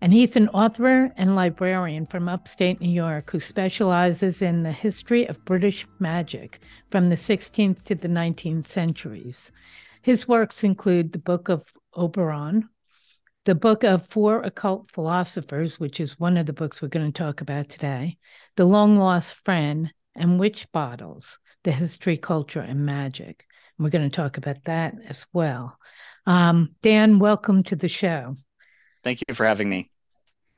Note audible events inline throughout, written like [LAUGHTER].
and he's an author and librarian from upstate New York who specializes in the history of British magic from the 16th to the 19th centuries. His works include the Book of Oberon, the Book of Four Occult Philosophers, which is one of the books we're going to talk about today, The Long Lost Friend, and Witch Bottles, The History, Culture, and Magic. And we're going to talk about that as well. Um, Dan, welcome to the show. Thank you for having me.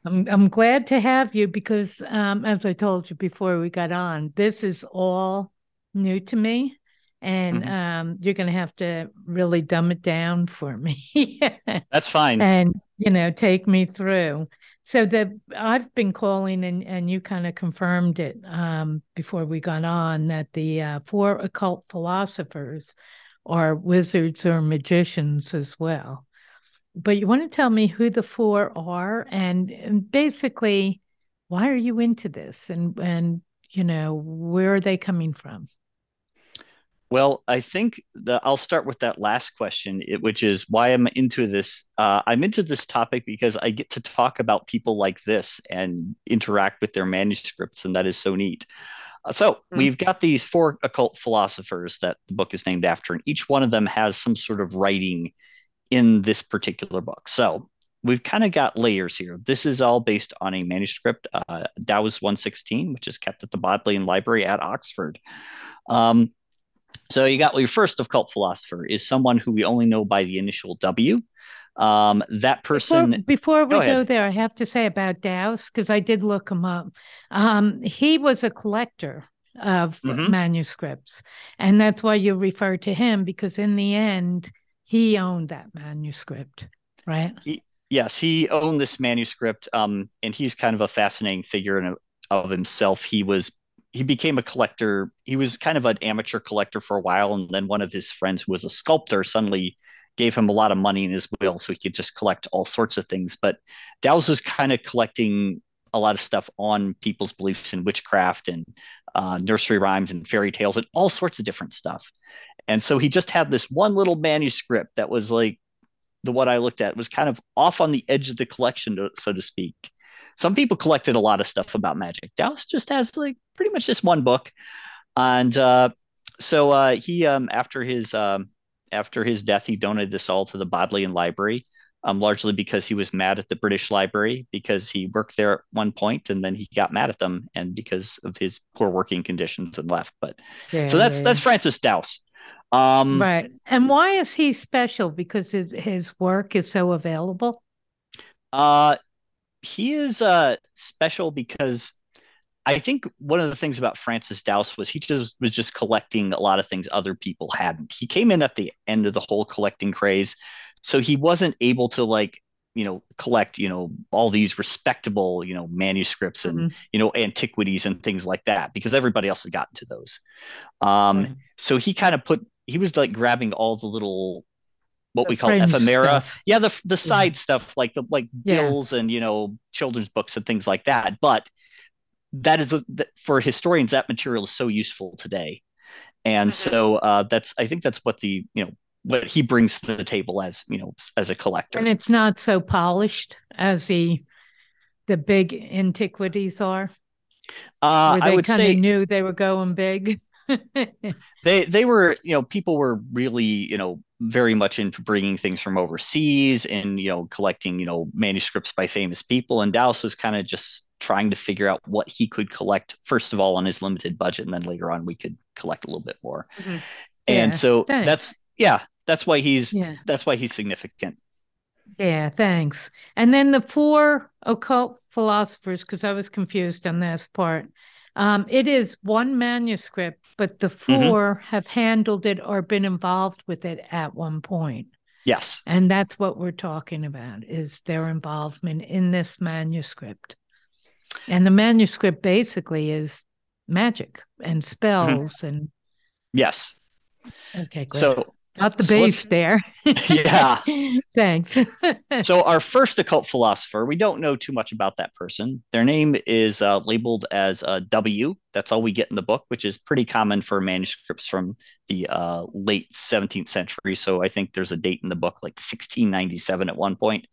I'm I'm glad to have you because, um, as I told you before we got on, this is all new to me, and mm-hmm. um, you're going to have to really dumb it down for me. [LAUGHS] That's fine. And you know, take me through. So the I've been calling, and and you kind of confirmed it um, before we got on that the uh, four occult philosophers are wizards or magicians as well but you want to tell me who the four are and, and basically why are you into this? And and you know where are they coming from? Well i think the i'll start with that last question which is why i'm into this uh, i'm into this topic because i get to talk about people like this and interact with their manuscripts and that is so neat. Uh, so mm-hmm. we've got these four occult philosophers that the book is named after and each one of them has some sort of writing in this particular book. So we've kind of got layers here. This is all based on a manuscript, uh, Douce 116, which is kept at the Bodleian Library at Oxford. Um, so you got your first occult philosopher is someone who we only know by the initial W. Um, that person. Before, before we go, go, there, I have to say about Douce because I did look him up. Um, he was a collector of mm-hmm. manuscripts, and that's why you refer to him because in the end he owned that manuscript, right? He, yes, he owned this manuscript, um, and he's kind of a fascinating figure in of himself. He was he became a collector. He was kind of an amateur collector for a while, and then one of his friends, who was a sculptor, suddenly gave him a lot of money in his will, so he could just collect all sorts of things. But Douce was kind of collecting a lot of stuff on people's beliefs in witchcraft and uh, nursery rhymes and fairy tales and all sorts of different stuff. And so he just had this one little manuscript that was like the one I looked at was kind of off on the edge of the collection, so to speak. Some people collected a lot of stuff about magic. Douce just has like pretty much just one book, and uh, so uh, he um, after his um, after his death, he donated this all to the Bodleian Library um, largely because he was mad at the British Library because he worked there at one point and then he got mad at them and because of his poor working conditions and left. But yeah, so that's yeah. that's Francis Douce. Um, right. And why is he special? Because his, his work is so available. Uh, he is uh special because I think one of the things about Francis Douce was he just was just collecting a lot of things other people hadn't. He came in at the end of the whole collecting craze so he wasn't able to like you know collect you know all these respectable you know manuscripts and mm-hmm. you know antiquities and things like that because everybody else had gotten to those um mm-hmm. so he kind of put he was like grabbing all the little what the we call ephemera stuff. yeah the the side yeah. stuff like the like yeah. bills and you know children's books and things like that but that is a, for historians that material is so useful today and mm-hmm. so uh, that's i think that's what the you know what he brings to the table as you know as a collector. And it's not so polished as the the big antiquities are? Uh, they kind of knew they were going big? [LAUGHS] They they were you know people were really you know very much into bringing things from overseas and you know collecting you know manuscripts by famous people. And Douce was kind of just trying to figure out what he could collect first of all on his limited budget and then later on we could collect a little bit more. Mm-hmm. and yeah, so thanks. that's yeah that's why he's yeah. that's why he's significant. Yeah, thanks. And then the four occult philosophers, because I was confused on this part. Um, it is one manuscript, but the mm-hmm. 4 mm-hmm. have handled it or been involved with it at one point. Yes. And that's what we're talking about is their involvement in this manuscript. And the manuscript basically is magic and spells mm-hmm. and Yes. Okay, great. So Got the so base there. [LAUGHS] [LAUGHS] yeah. Thanks. [LAUGHS] so, our first occult philosopher, we don't know too much about that person. Their name is uh, labeled as uh, W. That's all we get in the book, which is pretty common for manuscripts from the uh, late 17th century. So, I think there's a date in the book, like 1697 at one point.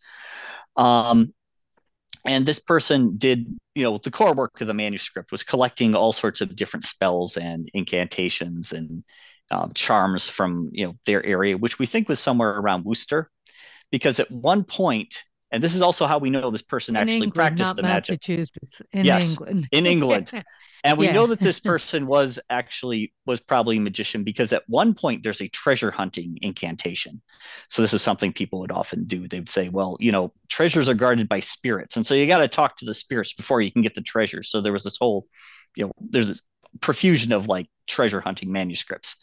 Um, and this person did you know the core work of the manuscript was collecting all sorts of different spells and incantations and um, charms from you know their area, which we think was somewhere around Worcester, because at one point, and this is also how we know this person in actually England, practiced the magic. Massachusetts, in yes, England. in England. [LAUGHS] And we yeah. know that this [LAUGHS] person was actually was probably a magician because at one point there's a treasure hunting incantation. So this is something people would often do. They would say, well, you know, treasures are guarded by spirits, and so you got to talk to the spirits before you can get the treasure. So there was this whole, you know, there's this profusion of like treasure hunting manuscripts.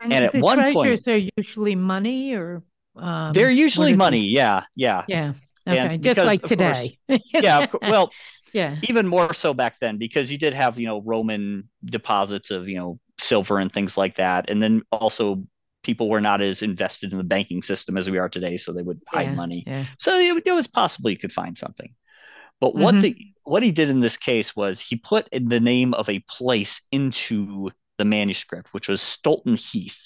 And, and at one treasures point, treasures are usually money or um, they're usually money. They? Yeah, yeah, yeah. Okay, and just because, like today. Course, [LAUGHS] yeah, well, [LAUGHS] yeah, even more so back then because you did have you know Roman deposits of you know silver and things like that, and then also people were not as invested in the banking system as we are today, so they would hide yeah, money. Yeah. So it, it was possible you could find something. But what mm-hmm. the what he did in this case was he put the name of a place into the manuscript, which was Stolton Heath,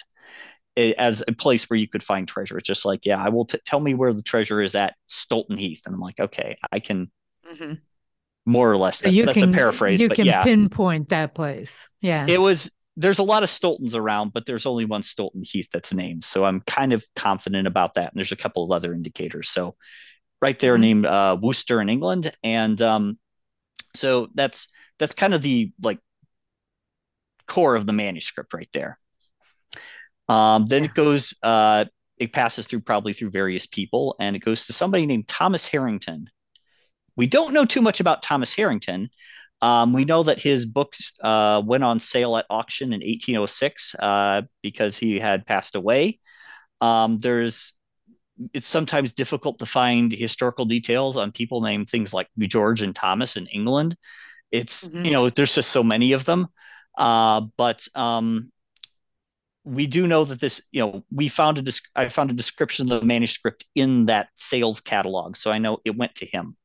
as a place where you could find treasure. It's just like, yeah, I will t- tell me where the treasure is at Stolton Heath, and I'm like, okay, I can mm-hmm. more or less. That's, so that's can, a paraphrase, you but can yeah, pinpoint that place. Yeah, it was. There's a lot of Stoltons around, but there's only one Stolton Heath that's named, so I'm kind of confident about that. And there's a couple of other indicators. So right there mm-hmm. named uh, Worcester in England, and um, so that's that's kind of the like core of the manuscript right there. Um, then it goes, uh, it passes through probably through various people, and it goes to somebody named Thomas Harrington. We don't know too much about Thomas Harrington. Um, we know that his books uh, went on sale at auction in 1806 uh, because he had passed away. Um, there's it's sometimes difficult to find historical details on people named things like George and Thomas in England. It's mm-hmm. you know there's just so many of them, uh, but um, we do know that this you know we found a I found a description of the manuscript in that sales catalog, so I know it went to him.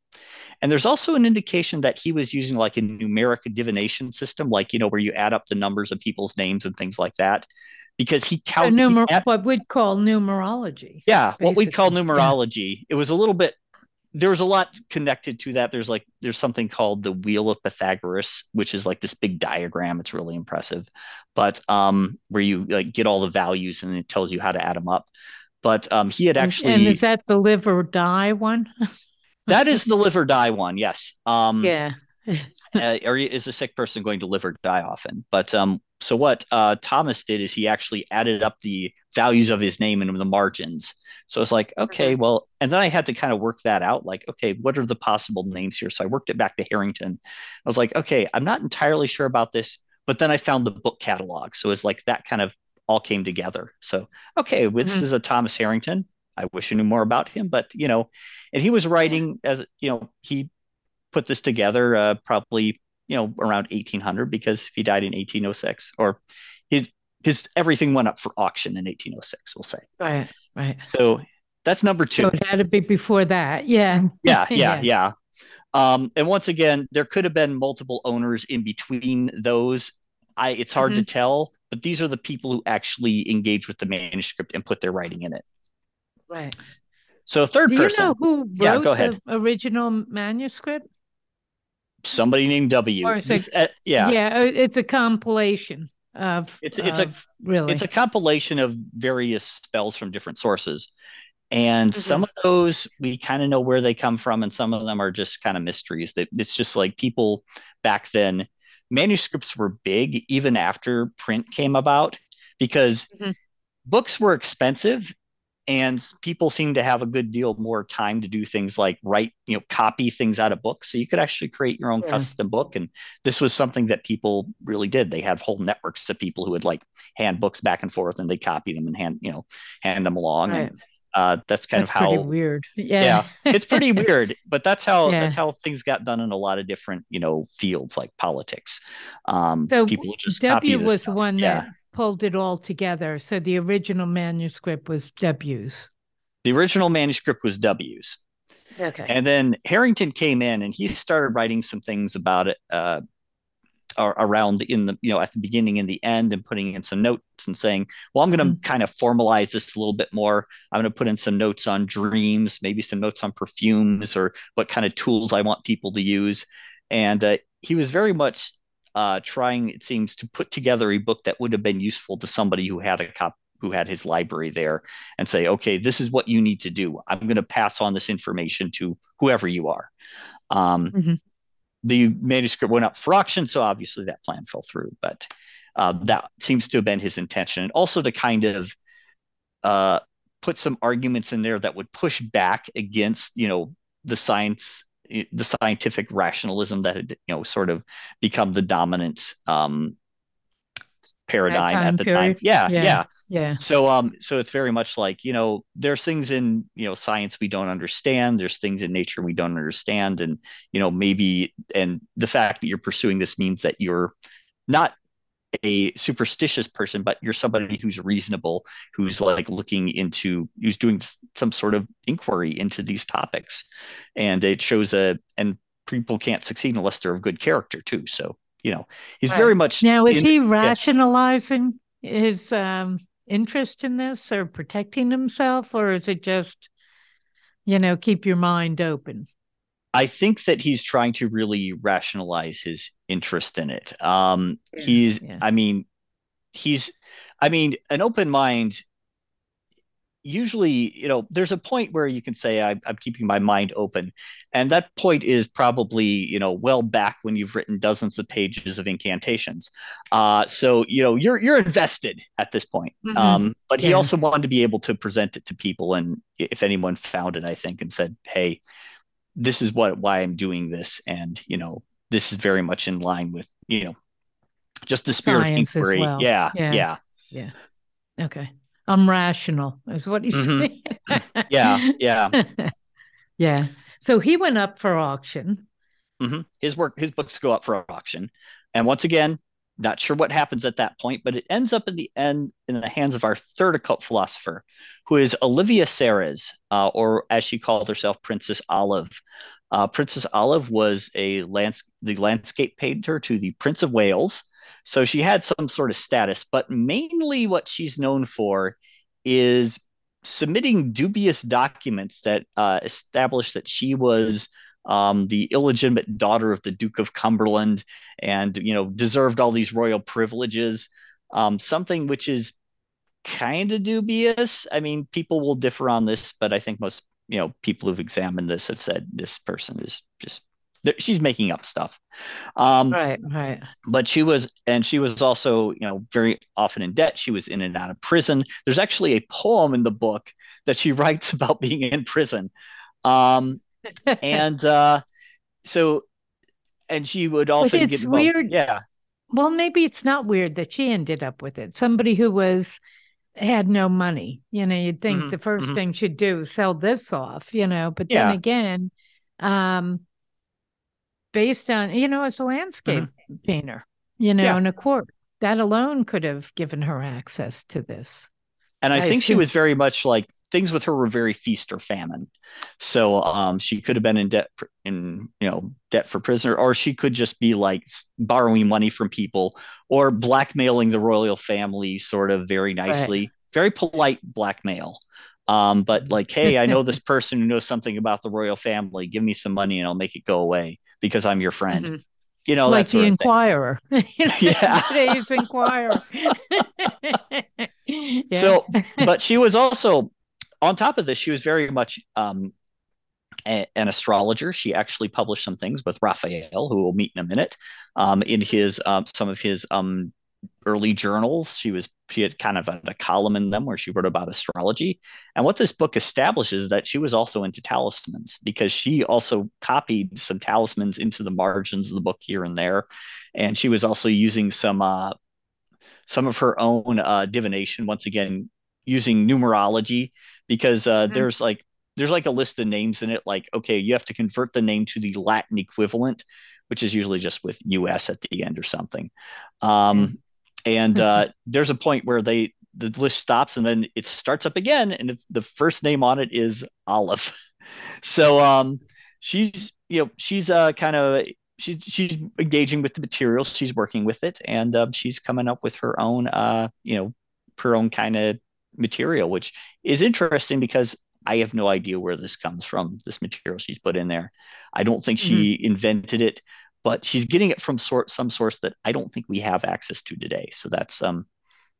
And there's also an indication that he was using like a numeric divination system, like you know where you add up the numbers of people's names and things like that because he counted numer- what we'd call numerology. Yeah, basically. what we'd call numerology. Yeah. It was a little bit there was a lot connected to that. There's like there's something called the wheel of Pythagoras, which is like this big diagram. It's really impressive, but um, where you like get all the values and it tells you how to add them up. But um, he had actually. And is that the live or die one? [LAUGHS] that is the live or die one. Yes. Um, yeah. [LAUGHS] uh, or is a sick person going to live or die often? But um, so what uh, Thomas did is he actually added up the values of his name and the margins. So it's like, okay, well, and then I had to kind of work that out. Like, okay, what are the possible names here? So I worked it back to Harrington. I was like, okay, I'm not entirely sure about this, but then I found the book catalog. So it's like that kind of all came together. So okay, well, this mm-hmm. is a Thomas Harrington. I wish I knew more about him, but you know, and he was writing as you know, he put this together uh, probably you know around 1800 because he died in 1806 or his his everything went up for auction in 1806 we'll say. Right right. So that's number two. So it had to be before that yeah. Yeah yeah [LAUGHS] yeah, yeah. Um, and once again there could have been multiple owners in between those. I it's hard mm-hmm. to tell but these are the people who actually engage with the manuscript and put their writing in it. Right. So third Do person you know who wrote yeah, go ahead. the original manuscript somebody named W. This, uh, yeah, yeah, uh, it's a compilation of. It's it's of, a really it's a compilation of various spells from different sources, and mm-hmm. some of those we kind of know where they come from, and some of them are just kind of mysteries. That it's just like people back then. Manuscripts were big even after print came about because mm-hmm. books were expensive and people seem to have a good deal more time to do things like write you know copy things out of books so you could actually create your own yeah. custom book and this was something that people really did they had whole networks of people who would like hand books back and forth and they copy them and hand you know hand them along right. and Uh, that's kind that's of how weird. Yeah. yeah, it's pretty [LAUGHS] weird, but that's how yeah. that's how things got done in a lot of different you know fields like politics. Um, so people just W was the one yeah. that pulled it all together. So the original manuscript was W's. The original manuscript was W's. Okay. And then Harrington came in and he started writing some things about it uh, around in the you know at the beginning and the end and putting in some notes and saying well i'm going to mm-hmm. kind of formalize this a little bit more i'm going to put in some notes on dreams maybe some notes on perfumes or what kind of tools i want people to use and uh, he was very much uh, trying it seems to put together a book that would have been useful to somebody who had a cop who had his library there and say okay this is what you need to do. I'm going to pass on this information to whoever you are. Um, mm-hmm. the manuscript went up for auction, so obviously that plan fell through. But uh, that seems to have been his intention, and also to kind of uh, put some arguments in there that would push back against, you know, the science, the scientific rationalism that had, you know, sort of become the dominant um, paradigm at the period. time. Yeah, yeah, yeah, yeah. So um so it's very much like, you know, there's things in, you know, science we don't understand, there's things in nature we don't understand and, you know, maybe and the fact that you're pursuing this means that you're not a superstitious person, but you're somebody who's reasonable, who's like looking into, who's doing some sort of inquiry into these topics. And it shows a, and people can't succeed unless they're of good character too. So you know, he's right. very much now. Is in, he rationalizing yeah. his um, interest in this, or protecting himself, or is it just, you know, keep your mind open? I think that he's trying to really rationalize his interest in it. Um, yeah. He's, yeah. I mean, he's, I mean, an open mind usually you know there's a point where you can say I, am keeping my mind open and that point is probably you know well back when you've written dozens of pages of incantations uh, so you know you're you're invested at this point mm-hmm. um, but he yeah. also wanted to be able to present it to people and if anyone found it i think and said hey this is what why i'm doing this and you know this is very much in line with you know just the spirit Science of inquiry well. yeah yeah yeah yeah okay I'm rational, is what he's mm-hmm. saying. [LAUGHS] yeah, yeah, [LAUGHS] yeah. So he went up for auction. Mm-hmm. His work, his books go up for auction, and once again, not sure what happens at that point, but it ends up in the end in the hands of our third occult philosopher, who is Olivia Serres, uh, or as she called herself, Princess Olive. Uh, Princess Olive was a lands- the landscape painter to the Prince of Wales, so she had some sort of status, but mainly what she's known for is submitting dubious documents that uh, establish that she was um, the illegitimate daughter of the Duke of Cumberland and you know deserved all these royal privileges. Um, something which is kind of dubious. I mean, people will differ on this, but I think most you know people who've examined this have said this person is just she's making up stuff. Um, right, right. But she was, and she was also, you know, very often in debt. She was in and out of prison. There's actually a poem in the book that she [LAUGHS] writes about being in prison. Um, and uh, so, and she would often it's get weird. Yeah. Well, maybe it's not weird that she ended up with it. Somebody who was had no money. You know, you'd think mm-hmm, the 1st mm-hmm. thing she'd do is sell this off, you know, but yeah. then again, um, based on you know as a landscape mm-hmm. painter you know yeah. in a court that alone could have given her access to this and I, I think assume. she was very much like things with her were very feast or famine. So um, she could have been in debt for, in you know debt for prisoner, or she could just be like borrowing money from people or blackmailing the royal family, sort of very nicely, right. very polite blackmail. Um, but like, hey, I know this [LAUGHS] person who knows something about the royal family. Give me some money and I'll make it go away because I'm your friend. Mm-hmm. You know, like the Inquirer. [LAUGHS] [LAUGHS] yeah, today's Inquirer. yeah. So, but she was also on top of this. She was very much um, a, an astrologer. She actually published some things with Raphael, who we'll meet in a minute, um, in his um, some of his um, early journals. She was she had kind of a, a, column in them where she wrote about astrology. And what this book establishes is that she was also into talismans because she also copied some talismans into the margins of the book here and there, and she was also using some uh, some of her own uh, divination once again using numerology because uh, mm-hmm. there's like there's like a list of names in it. Like, okay, you have to convert the name to the Latin equivalent, which is usually just with US at the end or something. Um, and uh, [LAUGHS] there's a point where they the list stops and then it starts up again, and it's the first name on it is Olive. [LAUGHS] so um, she's you know she's uh kind of she's she's engaging with the material, she's working with it, and um, she's coming up with her own uh you know her own kind of material, which is interesting because I have no idea where this comes from, this material she's put in there. I don't think she mm-hmm. invented it, but she's getting it from sort some source that I don't think we have access to today. So that's um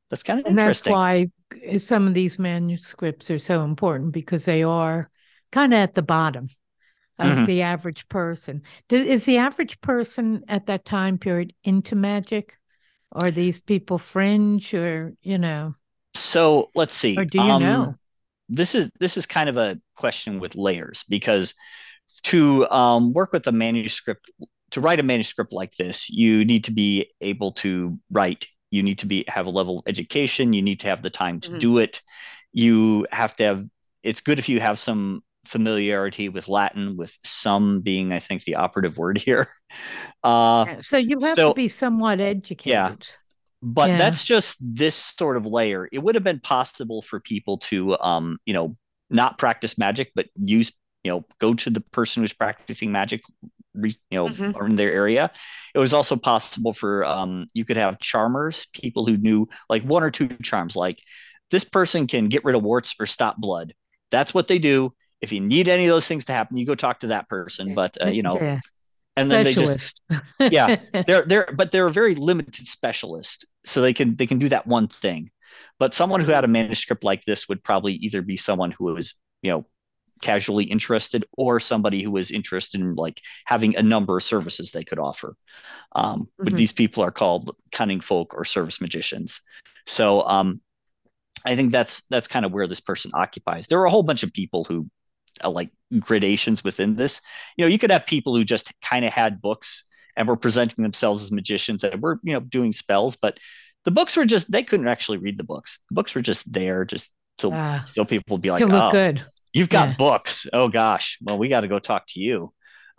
that's kind of and interesting. That's why some of these manuscripts are so important because they are kind of at the bottom of mm-hmm. the average person. is the average person at that time period into magic? Are these people fringe or, you know? So let's see. Or do you um, know? This is this is kind of a question with layers because to um, work with a manuscript, to write a manuscript like this, you need to be able to write. You need to be have a level of education. You need to have the time to mm-hmm. do it. You have to have. It's good if you have some familiarity with Latin, with some being, I think, the operative word here. [LAUGHS] Uh, so you have so, to be somewhat educated. Yeah. But yeah. that's just this sort of layer. It would have been possible for people to, um, you know, not practice magic, but use, you know, go to the person who's practicing magic, you know, mm-hmm. in their area. It was also possible for, um, you could have charmers, people who knew like one or two charms, like this person can get rid of warts or stop blood. That's what they do. If you need any of those things to happen, you go talk to that person. But uh, you know, yeah and then they just yeah. [LAUGHS] They're they're but they're a very limited specialist so they can they can do that one thing. But someone who had a manuscript like this would probably either be someone who was you know casually interested or somebody who was interested in like having a number of services they could offer. Um, mm-hmm. but these people are called cunning folk or service magicians. So um, i think that's that's kind of where this person occupies. There are a whole bunch of people who uh, like gradations within this. You know, you could have people who just kind of had books and were presenting themselves as magicians and were, you know, doing spells, but the books were just they couldn't actually read the books. The books were just there just to uh, so people would be like, to look oh, good. You've got yeah. books. Oh gosh. Well, we got to go talk to you.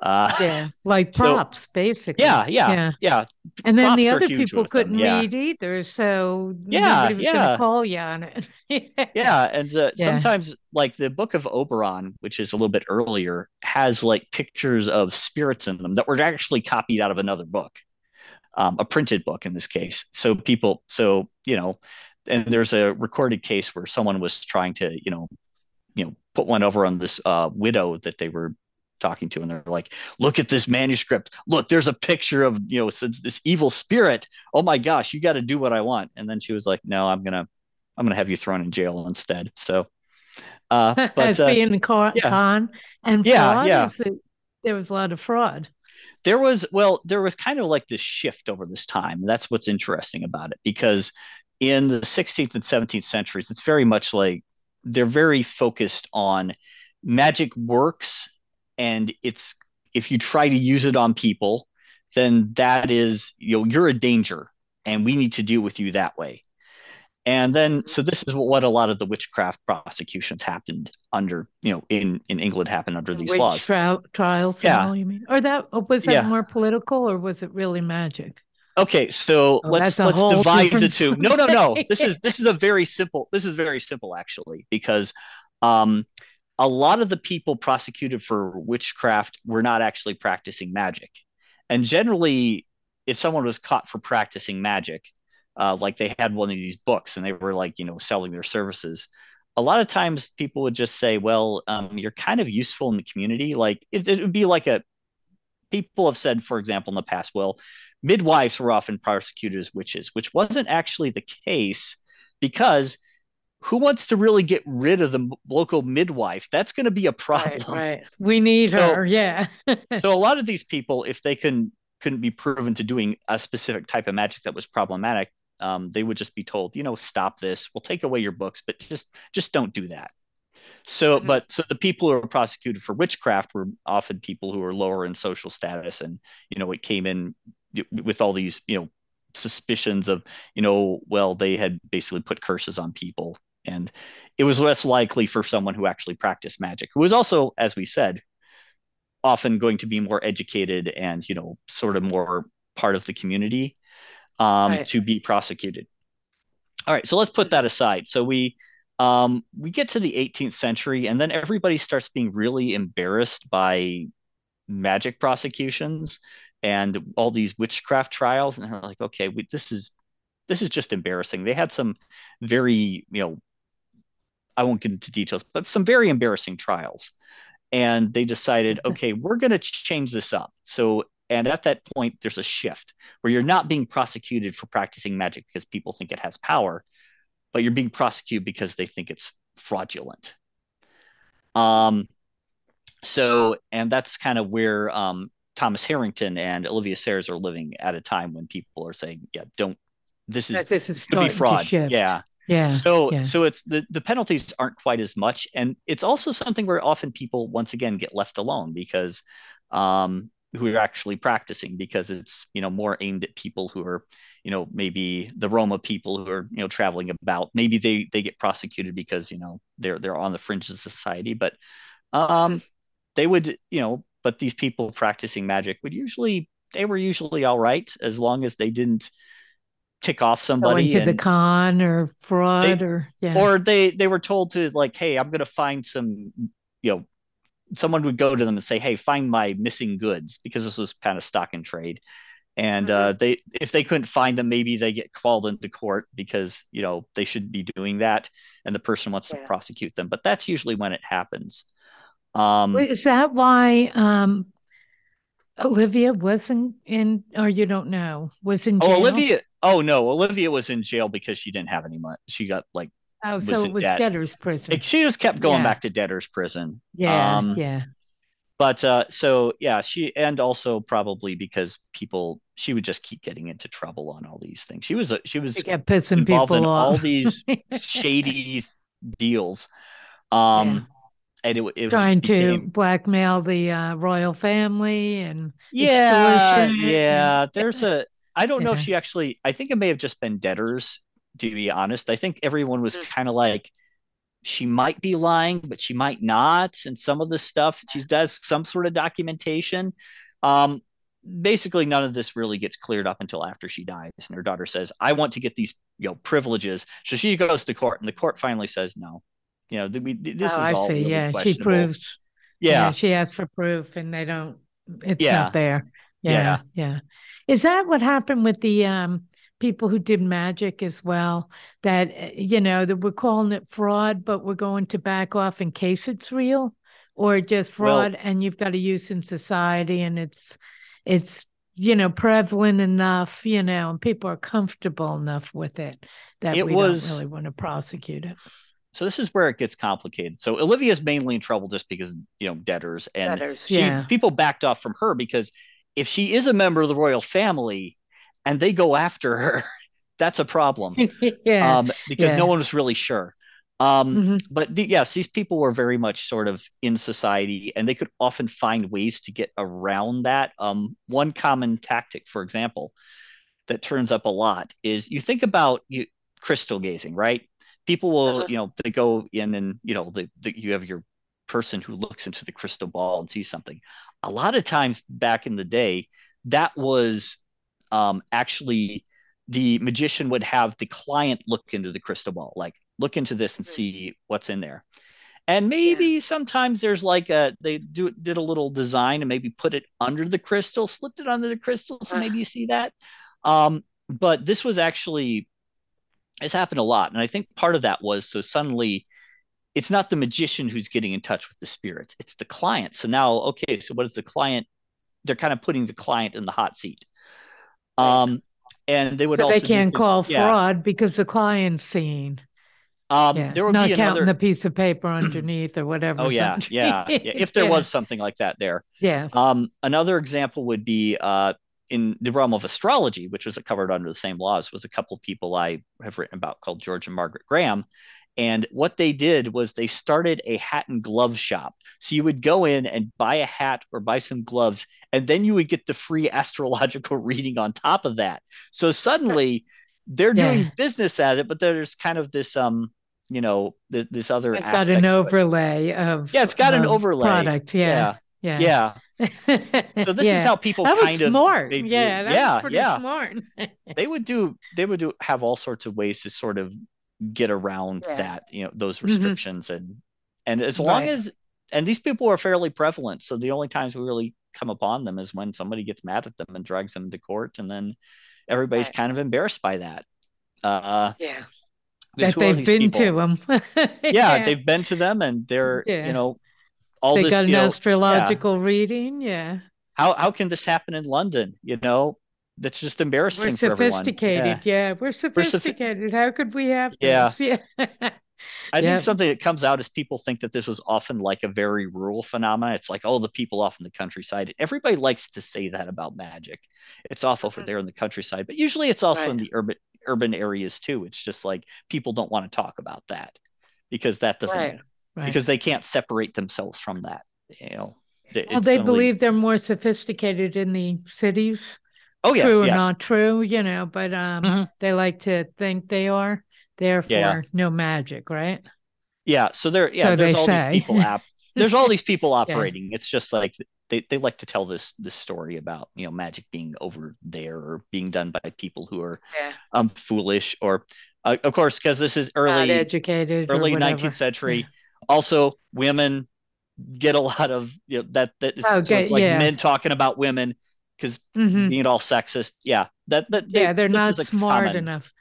Uh, yeah, [LAUGHS] like props, so, basically. Yeah, yeah, yeah, yeah. And then the other people couldn't yeah. read either, so yeah, nobody was yeah. going to call you on it. [LAUGHS] yeah, and uh, yeah. sometimes, like the Book of Oberon, which is a little bit earlier, has like pictures of spirits in them that were actually copied out of another book, um, a printed book in this case. So people, so you know, and there's a recorded case where someone was trying to, you know, you know, put one over on this uh, widow that they were talking to and they're like look at this manuscript. Look there's a picture of you know this evil spirit. Oh my gosh you got to do what i want. And then she was like no i'm gonna i'm gonna have you thrown in jail instead. So uh [LAUGHS] but as uh, being con, yeah. con. And yeah fraud, yeah. it, there was a lot of fraud. There was well there was kind of like this shift over this time that's what's interesting about it because in the 16th and 17th centuries it's very much like they're very focused on magic works and it's if you try to use it on people then that is you know you're a danger and we need to deal with you that way. And then so this is what a lot of the witchcraft prosecutions happened under you know in in england happened under these laws. tri- trials yeah. all, you mean? Or that was that yeah. more political or was it really magic? Okay so oh, let's let's divide the two. No no no. This is this is a very simple this is very simple actually because um a lot of the people prosecuted for witchcraft were not actually practicing magic. And generally, if someone was caught for practicing magic, uh, like they had one of these books and they were like, you know, selling their services, a lot of times people would just say, well, um, you're kind of useful in the community. Like it, it would be like a, people have said, for example, in the past, well, midwives were often prosecuted as witches, which wasn't actually the case because who wants to really get rid of the local midwife? That's going to be a problem. Right, right. We need so, her. Yeah. [LAUGHS] so a lot of these people, if they can couldn't be proven to doing a specific type of magic that was problematic, um, they would just be told, you know, stop this. We'll take away your books, but just just don't do that. So, mm-hmm. but so the people who were prosecuted for witchcraft were often people who were lower in social status, and you know, it came in with all these, you know, suspicions of, you know, well, they had basically put curses on people and it was less likely for someone who actually practiced magic, who was also, as we said, often going to be more educated and you know sort of more part of the community um, right. to be prosecuted. All right, so let's put that aside. So we um, we get to the 18th century, and then everybody starts being really embarrassed by magic prosecutions and all these witchcraft trials, and they're like, okay, we, this is this is just embarrassing. They had some very, you know, I won't get into details, but some very embarrassing trials. And they decided, okay, we're going to change this up. So, and at that point, there's a shift where you're not being prosecuted for practicing magic because people think it has power, but you're being prosecuted because they think it's fraudulent. Um, so, and that's kind of where um, Thomas Harrington and Olivia Serres are living at a time when people are saying, yeah, don't this is this is could be fraud. Yeah. Yeah. So yeah. so it's the the penalties aren't quite as much, and it's also something where often people once again get left alone because um, who are actually practicing because it's you know more aimed at people who are you know maybe the Roma people who are you know traveling about. Maybe they they get prosecuted because you know they're they're on the fringe of society, but um, they would you know but these people practicing magic would usually they were usually all right as long as they didn't tick off somebody going to the con or fraud they, or yeah or they they were told to like hey i'm going to find some you know someone would go to them and say hey find my missing goods because this was kind of stock and trade and uh, mm-hmm. they if they couldn't find them maybe they get called into court because you know they should be doing that and the person wants yeah. to prosecute them but that's usually when it happens um, is that why um, Olivia wasn't in, or you don't know, was in oh, jail? Oh, Olivia. Oh no, Olivia was in jail because she didn't have any money. She got like. Oh, so it was debt. debtor's prison. Like, she just kept going yeah. back to debtor's prison. Yeah, um, yeah. But uh, so yeah, she and also probably because people, she would just keep getting into trouble on all these things. She was a, she was pissing people in off. all these [LAUGHS] shady deals. Um, yeah and it, it trying became... to blackmail the uh, royal family and yeah, yeah. There's a I don't know if she actually. I think it may have just been debtors. To be honest, I think everyone was mm. kind of like she might be lying, but she might not. And some of the stuff she does some sort of documentation. Um, basically, none of this really gets cleared up until after she dies, and her daughter says, "I want to get these you know privileges." So she goes to court, and the court finally says, "No, you know, we, this oh, is all I see. Really yeah, she proves. Yeah. yeah. she asks for proof, and they don't. It's yeah. not there. Yeah, yeah, yeah. Is that what happened with the um, people who did magic as well? That eh, you know that we're calling it fraud, but we're going to back off in case it's real, or just fraud, well, and you've got to use in society, and it's it's you know prevalent enough, you know, and people are comfortable enough with it that it we was, don't really want to prosecute it so this is where it gets complicated. So Olivia's mainly in trouble just because you know debtors and debtors, she, yeah. people backed off from her because if she is a member of the royal family and they go after her, [LAUGHS] that's a problem. [LAUGHS] yeah. Um, because yeah. no one was really sure. Um, mm-hmm. But the, yes, these people were very much sort of in society, and they could often find ways to get around that. Um, one common tactic, for example, that turns up a lot is you think about you crystal gazing, right? people will uh-huh. you know they go in and you know the, the, you have your person who looks into the crystal ball and sees something a lot of times back in the day that was um, actually the magician would have the client look into the crystal ball like look into this and hmm. see what's in there and maybe yeah. sometimes there's like a they do did a little design and maybe put it under the crystal slipped it under the crystal so maybe you see that um, but this was actually has happened a lot. And I think part of that was so suddenly it's not the magician who's getting in touch with the spirits, it's the client. So now, okay, so what is the client? They're kind of putting the client in the hot seat. Um, and they would so also they can't call yeah. fraud because the client's seeing. Um, yeah. there would not be counting another... the piece of paper underneath or whatever. Oh yeah, [LAUGHS] yeah, yeah, If there was something like that there. Yeah. Um, another example would be uh, in the realm of astrology, which was covered under the same laws, was a couple of people I have written about called George and Margaret Graham. And what they did was they started a hat and glove shop. So you would go in and buy a hat or buy some gloves, and then you would get the free [LAUGHS] astrological reading on top of that. So suddenly they're yeah. doing business at it, but there's kind of this um you know th- this other it's got an overlay it. of yeah it's got an overlay product yeah yeah yeah, yeah. [LAUGHS] so this yeah. is how people that kind was smart. of they, yeah yeah yeah smart [LAUGHS] they would do they would do have all sorts of ways to sort of get around Yeah. that you know those Mhm. restrictions and and as long Right. as and these people are fairly prevalent so the only times we really come upon them is when somebody gets mad at them and drags them to court and then everybody's Right. kind of embarrassed by that uh yeah that they've been people? to them [LAUGHS] yeah, they've been to them and they're Yeah. you know all they this got an you know, astrological reading yeah how how can this happen in London you know that's just embarrassing we're for everyone sophisticated Yeah. yeah, we're sophisticated how could we have Yeah. this? yeah [LAUGHS] I Yeah. think something that comes out is people think that this was often like a very rural phenomenon. It's like, oh, the people off in the countryside. Everybody likes to say that about magic. It's off over Mhm. there in the countryside, but usually it's also in the urban urban areas too. It's just like people don't want to talk about that because that doesn't right right because they can't separate themselves from that. You know, well they only- believe they're more sophisticated in the cities oh yes, true or not true, you know, but um, Mhm. they like to think they are. Therefore, no magic, right? Yeah, so there, yeah, So there's all say. these people app. [LAUGHS] There's all these people operating. It's just like they, they like to tell this this story about you know magic being over there or being done by people who are Yeah. um foolish or uh, of course because this is Not early educated. early 19th century. Also, women get a lot of you know that that is, Oh, so it's like yeah. men talking about women because Mhm. being all sexist. Yeah, that that Yeah, they're not smart common- enough.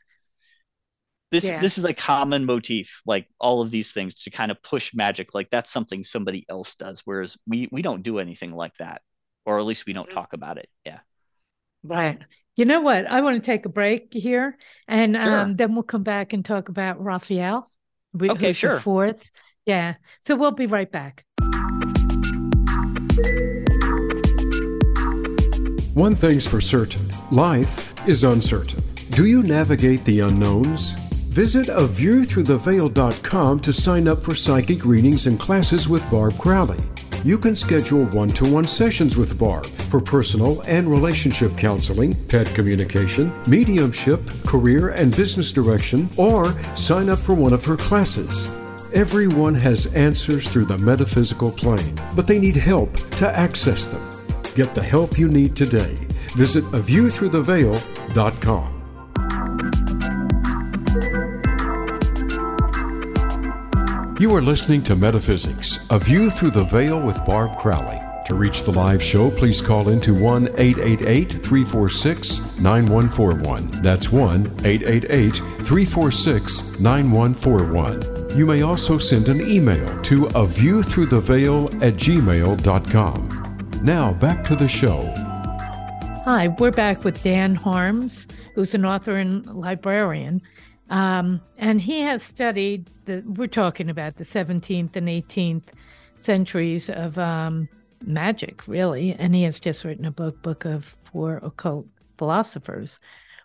this Yeah. this is a common motif like all of these things to kind of push magic like that's something somebody else does whereas we we don't do anything like that or at least we don't Mhm. talk about it yeah Right. You know what? I want to take a break here, and Sure. um, then we'll come back and talk about Raphael. wh- Okay, sure. fourth. Yeah. So we'll be right back. One thing's for certain life is uncertain. Do you navigate the unknowns? Visit a view through the aviewthroughtheveil.com to sign up for psychic readings and classes with Barb Crowley. You can schedule one to one sessions with Barb for personal and relationship counseling, pet communication, mediumship, career and business direction, or sign up for one of her classes. Everyone has answers through the metaphysical plane, but they need help to access them. Get the help you need today. Visit aviewthroughtheveil.com. You are listening to Metaphysics, A View Through the Veil with Barb Crowley. To reach the live show, please call into 1 888 346 9141. That's 1 888 346 9141. You may also send an email to a view through the veil at gmail.com. Now back to the show. Hi, we're back with Dan Harms, who's an author and librarian. Um, and he has studied the, we're talking about the 17th and 18th centuries of um, magic, really. And he has just written a book, Book of Four Occult Philosophers.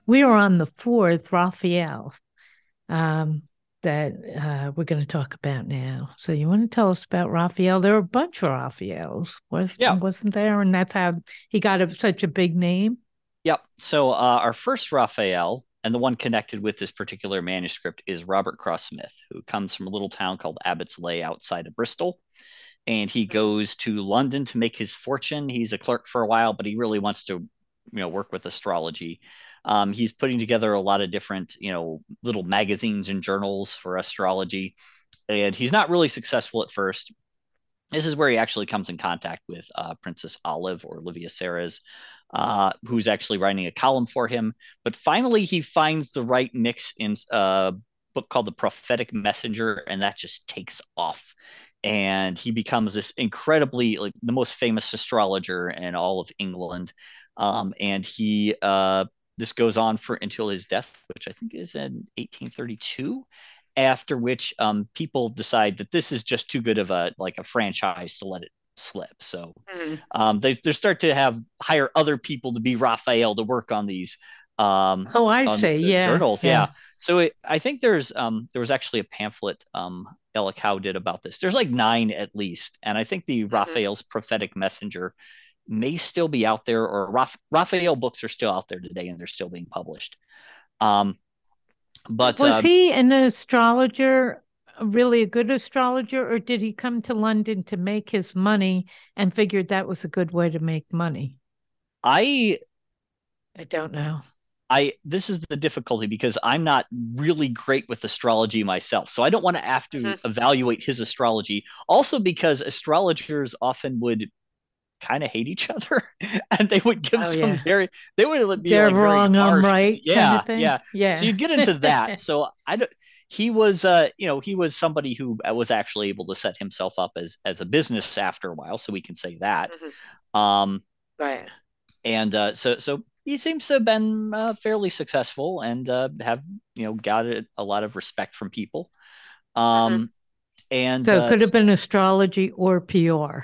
We are on the fourth, Raphael, um, that uh, we're going to talk about now. So, you want to tell us about Raphael? There were a bunch of Raphaels, was, Yeah. wasn't there? And that's how he got a, such a big name. yep so uh, our first raphael and the one connected with this particular manuscript is robert cross smith who comes from a little town called abbots leigh outside of bristol and he goes to london to make his fortune he's a clerk for a while but he really wants to you know work with astrology um, he's putting together a lot of different you know little magazines and journals for astrology. And he's not really successful at first. This is where he actually comes in contact with uh, princess olive or olivia serres uh, who's actually writing a column for him. But finally he finds the right mix in a book called the prophetic messenger and that just takes off. And he becomes this incredibly like the most famous astrologer in all of england. Um, and he uh, this goes on for until his death which i think is in 1832 after which um, people decide that this is just too good of a like a franchise to let it slip. So um, they, they start to have hire other people to be raphael to work on these um, Oh, I see. uh, Yeah. journals. Yeah, so it, i think there's um, there was actually a pamphlet um, ellic howe did about this. There's like nine at least and i think the raphael's prophetic messenger may still be out there or Raph- raphael books are still out there today and they're still being published um, but Was uh, he an astrologer really a good astrologer, or did he come to London to make his money and figured that was a good way to make money? I I don't know. I this is the difficulty because I'm not really great with astrology myself. So I don't want to have to mm-hmm. evaluate his astrology. Also because astrologers often would kind of hate each other [LAUGHS] and they would give oh, some yeah. very they would be They're like wrong i'm right yeah kind of yeah. Yeah. So you get into that. [LAUGHS] So i don't he was uh you know he was somebody who was actually able to set himself up as as a business after a while so we can say that. Mm-hmm. um right. and uh so so he seems to have been uh, fairly successful and uh, have you know got a, a lot of respect from people. Um mm-hmm. And so it uh, could have been astrology or PR.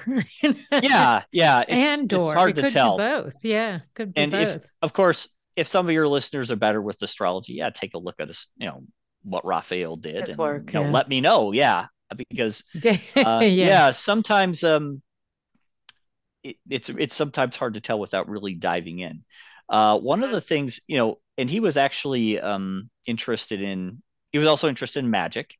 yeah, yeah. It's, and or it's hard it to tell. both. Yeah, could be and both. If, of course, if some of your listeners are better with astrology, yeah, take a look at us. You know what Raphael did. His and, work. You know, yeah. Let me know. Yeah, because [LAUGHS] uh, yeah. yeah. sometimes um, it, it's it's sometimes hard to tell without really diving in. Uh, one of the things you know, and he was actually um interested in. He was also interested in magic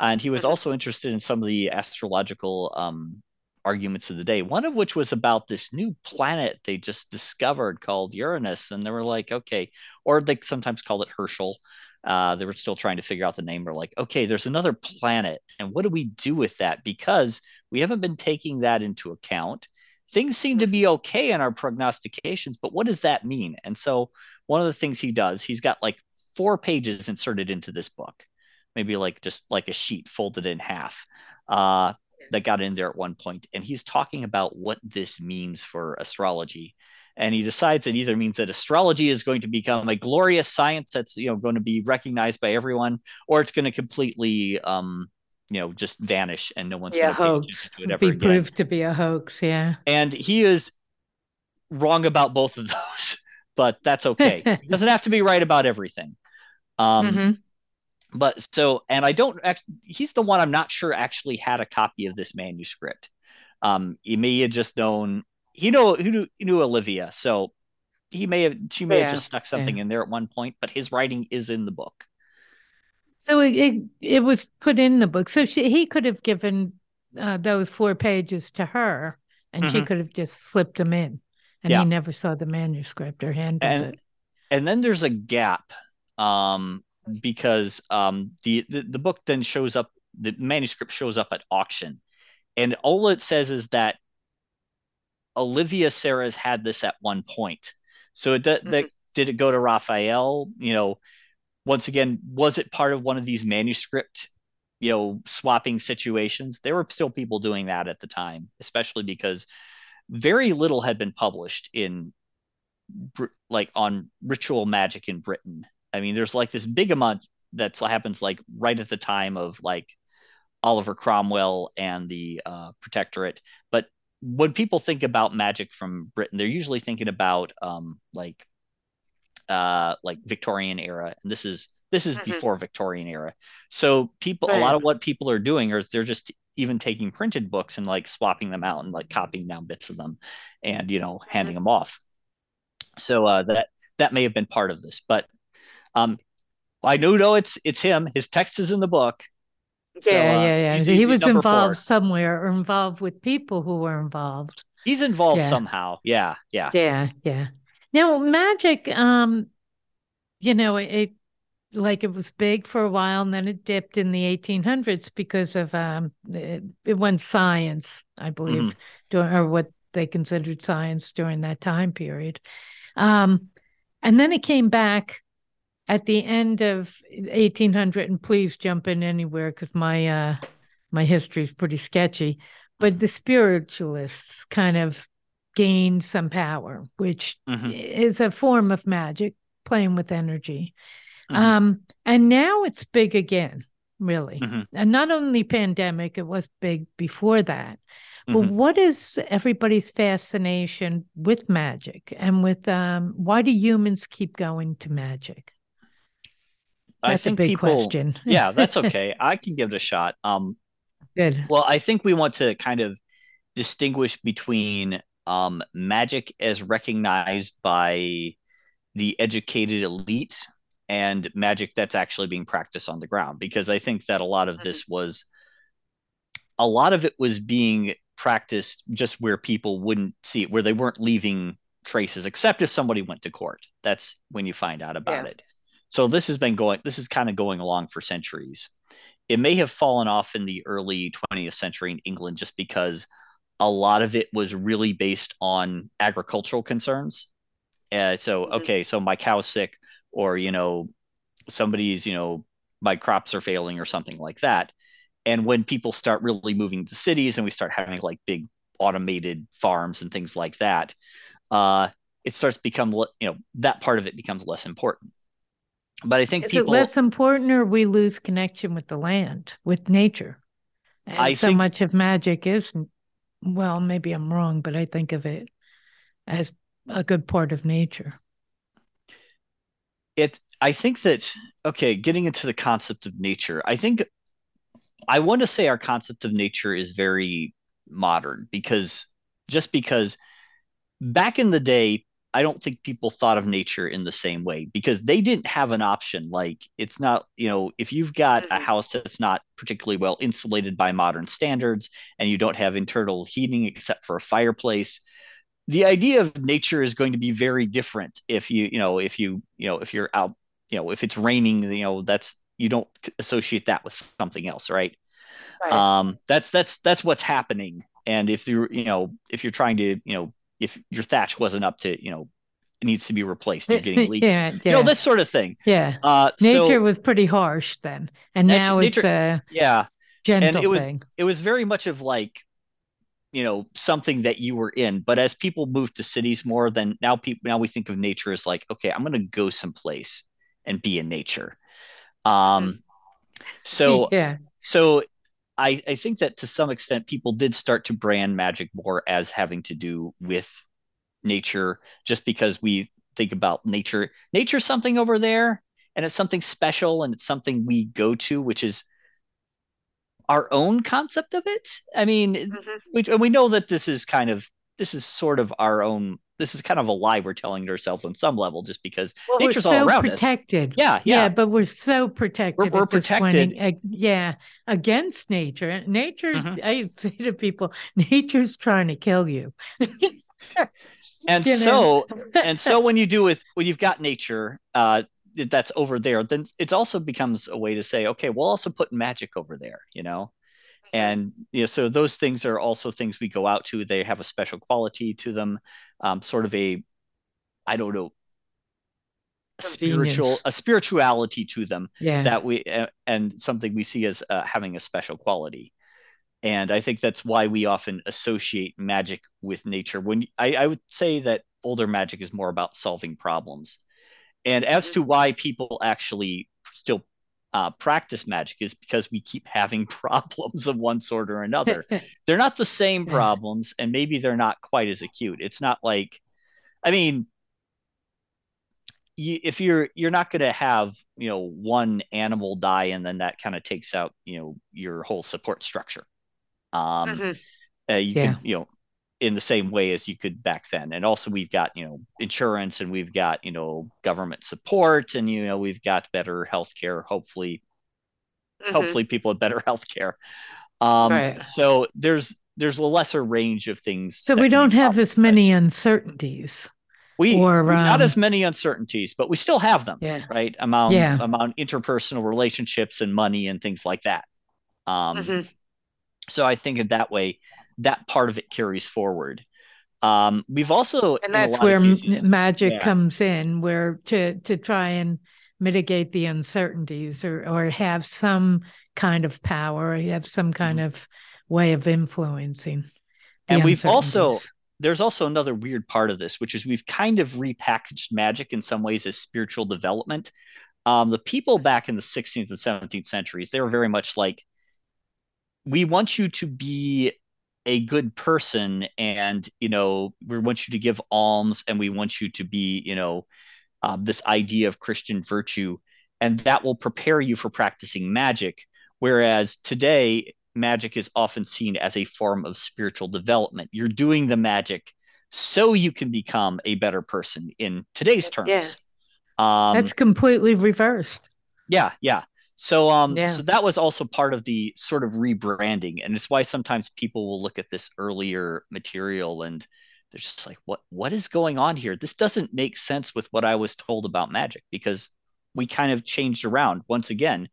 and he was mm-hmm. also interested in some of the astrological um, arguments of the day. One of which was about this new planet they just discovered called Uranus, and they were like, okay, or they sometimes called it Herschel. Uh, they were still trying to figure out the name. They're like, okay, there's another planet, and what do we do with that? Because we haven't been taking that into account. Things seem to be mm-hmm. okay in our prognostications, but what does that mean? And so, one of the things he does, he's got like four pages inserted into this book maybe like just like a sheet folded in half uh, that got in there at one point, and he's talking about what this means for astrology. And he decides it either means that astrology is going to become a glorious science that's you know going to be recognized by everyone, or it's going to completely um, you know just vanish and no one's yeah, going to be again. proved to be a hoax. Yeah, and he is wrong about both of [LAUGHS] those, but that's okay. he doesn't have to be right about everything. Um, mm-hmm but so and i don't he's the one i'm not sure actually had a copy of this manuscript um he may have just known he know he knew, he knew olivia so he may have she may yeah, have just stuck something yeah. in there at one point but his writing is in the book so it it, it was put in the book so she, he could have given uh, those four pages to her and mm-hmm. she could have just slipped them in and yeah. he never saw the manuscript or handled and, it and then there's a gap um because um, the, the the book then shows up, the manuscript shows up at auction, and all it says is that Olivia Serres had this at one point. So it, that, mm-hmm. that did it go to Raphael? You know, once again, was it part of one of these manuscript, you know, swapping situations? There were still people doing that at the time, especially because very little had been published in like on ritual magic in Britain I mean, there's like this big amount that happens like right at the time of like Oliver Cromwell and the uh, Protectorate. But when people think about magic from Britain, they're usually thinking about um, like uh, like Victorian era, and this is this is mm-hmm. before Victorian era. So people, right. a lot of what people are doing is they're just even taking printed books and like swapping them out and like copying down bits of them, and you know handing mm-hmm. them off. So uh, that that may have been part of this, but um, I do know it's it's him. His text is in the book. Yeah, so, uh, yeah, yeah. He's, he was involved four. somewhere or involved with people who were involved. He's involved yeah. somehow. Yeah, yeah. Yeah, yeah. Now magic, um, you know, it, it like it was big for a while and then it dipped in the 1800s because of um it, it went science, I believe, mm-hmm. during or what they considered science during that time period. Um, and then it came back at the end of 1800 and please jump in anywhere because my uh my history is pretty sketchy but the spiritualists kind of gained some power which mm-hmm. is a form of magic playing with energy mm-hmm. um and now it's big again really mm-hmm. and not only pandemic it was big before that but mm-hmm. what is everybody's fascination with magic and with um why do humans keep going to magic that's a big people, question. [LAUGHS] yeah, that's [LAUGHS] okay. I can give it a shot. Um, Good. Well, I think we want to kind of distinguish between um, magic as recognized by the educated elite and magic that's actually being practiced on the ground because i think that a lot of Mm-hmm. this was a lot of it was being practiced just where people wouldn't see it where they weren't leaving traces except if somebody went to court that's when you find out about Yeah. it so this has been going this is kind of going along for centuries. It may have fallen off in the early 20th century in england just because a lot of it was really based on agricultural concerns. Uh, so Mhm. okay so my cow's sick or you know somebody's you know my crops are failing or something like that. And when people start really moving to cities and we start having like big automated farms and things like that uh it starts to become you know that part of it becomes less important but i think Is people it less important or we lose connection with the land, with nature? And I so think- much of magic is, well, maybe I'm wrong, but I think of it as a good part of nature. it i think that okay getting into the concept of nature i think i want to say our concept of nature is very modern because just because back in the day i don't think people thought of nature in the same way because they didn't have an option. Like it's not you know if you've got a Mhm. house that's not particularly well insulated by modern standards and you don't have internal heating except for a fireplace the idea of nature is going to be very different if you you know if you you know if you're out you know if it's raining you know that's you don't associate that with something else right. Um that's that's that's what's happening. And if you're you know if you're trying to you know if your thatch wasn't up to you know it needs to be replaced you're getting [LAUGHS] leaks. yeah, you know this sort of thing. Yeah. uh Nature so was pretty harsh then, and Natu- now it's a yeah. Gentle and it was- thing. it was very much of like you know something that you were in. But as people move to cities more then now people now we think of nature as like okay i'm going to go someplace and be in nature. Um so [LAUGHS] yeah, so I, I think that to some extent people did start to brand magic more as having to do with nature just because we think about nature nature's something over there and it's something special and it's something we go to which is our own concept of it i mean Mm-hmm. we, and we know that this is kind of this is sort of our own this is kind of a lie we're telling ourselves on some level just because well, nature's we're all so around us protected. yeah yeah, but we're so protected. we're point, protected. ag- yeah, against nature. Nature's. Mhm. I [LAUGHS] say to people, nature's trying to kill you. [LAUGHS] and You so and so when you do with when you've got nature uh that's over there then it also becomes a way to say okay we'll also put magic over there you know and you know so those things are also things we go out to. They have a special quality to them um sort of a i don't know a spiritual a spirituality to them yeah, that we uh, and something we see as uh, having a special quality. And i think that's why we often associate magic with nature. When I, I would say that older magic is more about solving problems. And as to why people actually still uh, practice magic is because we keep having [LAUGHS] problems of one sort or another [LAUGHS] they're not the same problems and maybe they're not quite as acute it's not like i mean you, if you're you're not going to have you know one animal die and then that kind of takes out you know your whole support structure um Mhm. uh, you Yeah. could you know in the same way as you could back then and also we've got you know insurance and we've got you know government support and you know we've got better healthcare hopefully Mhm. hopefully people have better [LAUGHS] healthcare um Right. so there's there's a lesser range of things So we don't have as problems, but many uncertainties. we, or, we- not um, as many uncertainties but we still have them Yeah. right among Yeah. among interpersonal relationships and money and things like that um Mhm. so i think in that way that part of it carries forward um we've also And that's where m- cases- magic Yeah. comes in, where to to try and mitigate the uncertainties or or have some kind of power, or have some kind of way of influencing. Mm-hmm. And we've also- there's also another weird part of this, which is we've kind of repackaged magic in some ways as spiritual development. Um, the people back in the 16th and 17th centuries, they were very much like, we want you to be a good person, and you know, we want you to give alms, and we want you to be, you know, um, this idea of Christian virtue, and that will prepare you for practicing magic. Whereas today, magic is often seen as a form of spiritual development. You're doing the magic so you can become a better person in today's terms. Yeah. Um, That's completely reversed. Yeah, yeah. So um Yeah. so that was also part of the sort of rebranding and it's why sometimes people will look at this earlier material and they're just like what what is going on here? This doesn't make sense with what I was told about magic because we kind of changed around once again.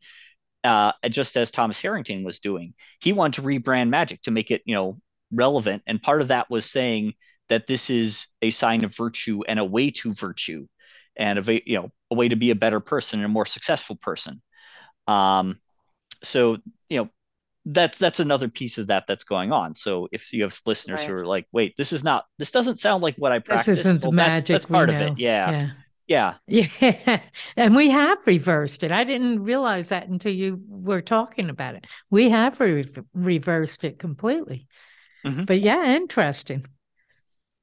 Uh just as Thomas Harrington was doing. He wanted to rebrand magic to make it, you know, relevant and part of that was saying that this is a sign of virtue and a way to virtue and a you know a way to be a better person and a more successful person um, so you know that's that's another piece of that that's going on. So if you have listeners Right. who are like, "Wait, this is not this doesn't sound like what I practice," This isn't the well, magic that's we part of it. Yeah, Yeah. yeah, [LAUGHS] Yeah. And we have reversed it. I didn't realize that until you were talking about it. We have re- reversed it completely. Mhm. But yeah, interesting.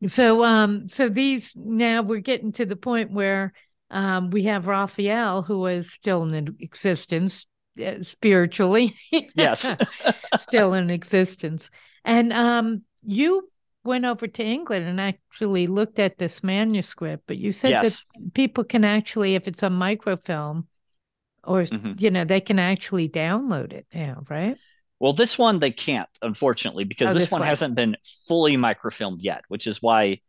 So um so these now we're getting to the point where um we have Raphael who is still in existence uh, spiritually. Yes. [LAUGHS] still in existence. And um you went over to England and actually looked at this manuscript, but you said that people can actually, if it's a microfilm, or Mhm. you know, they can actually download it now, right? Well, this one they can't, unfortunately, because Oh, this, this one one. hasn't been fully microfilmed yet, which is why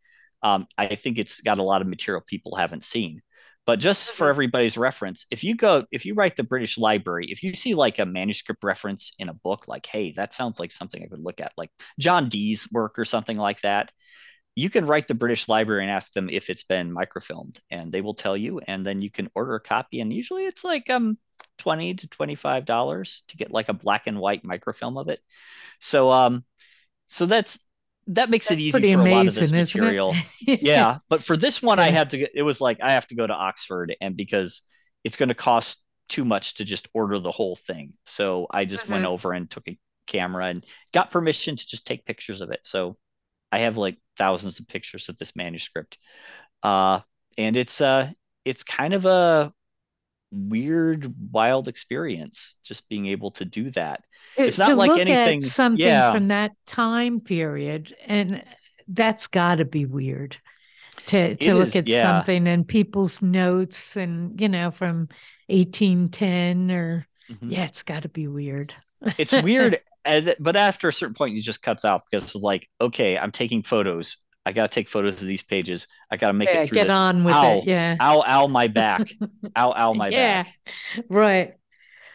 um, I think it's got a lot of material people haven't seen. But just for Mhm. everybody's reference, if you go, if you write the British Library, if you see like a manuscript reference in a book, like, hey, that sounds like something I could look at, like John Dee's work or something like that, you can write the British Library and ask them if it's been microfilmed, and they will tell you, and then you can order a copy. And usually it's like um 20 to 25 dollars to get like a black and white microfilm of it. So um so that's that makes it easy for a lot of this amazing, material. [LAUGHS] Yeah, but for this one I had to it was like I have to go to Oxford and because it's going to cost too much to just order the whole thing. So I just went Mhm. over and took a camera and got permission to just take pictures of it. So I have like thousands of pictures of this manuscript. Uh and it's uh it's kind of a weird wild experience just being able to do that. It's not like anything- at something yeah. from that time period, and that's got to be weird to to It look is, at yeah. something and people's notes and you know from 1810 or Mhm. yeah, it's got to be weird. it's weird [LAUGHS] and, but after a certain point it just cuts out because it's like okay i'm taking photos i gotta take photos of these pages i gotta make yeah, it through get this on with ow it. Yeah. ow ow my back [LAUGHS] ow ow my yeah, back Yeah. right.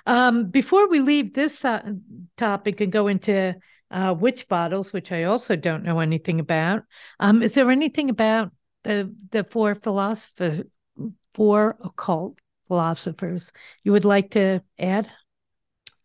Um, before we leave this uh, topic and go into uh, witch bottles, which I also don't know anything about, um, is there anything about the the four philosophers, four occult philosophers you would like to add?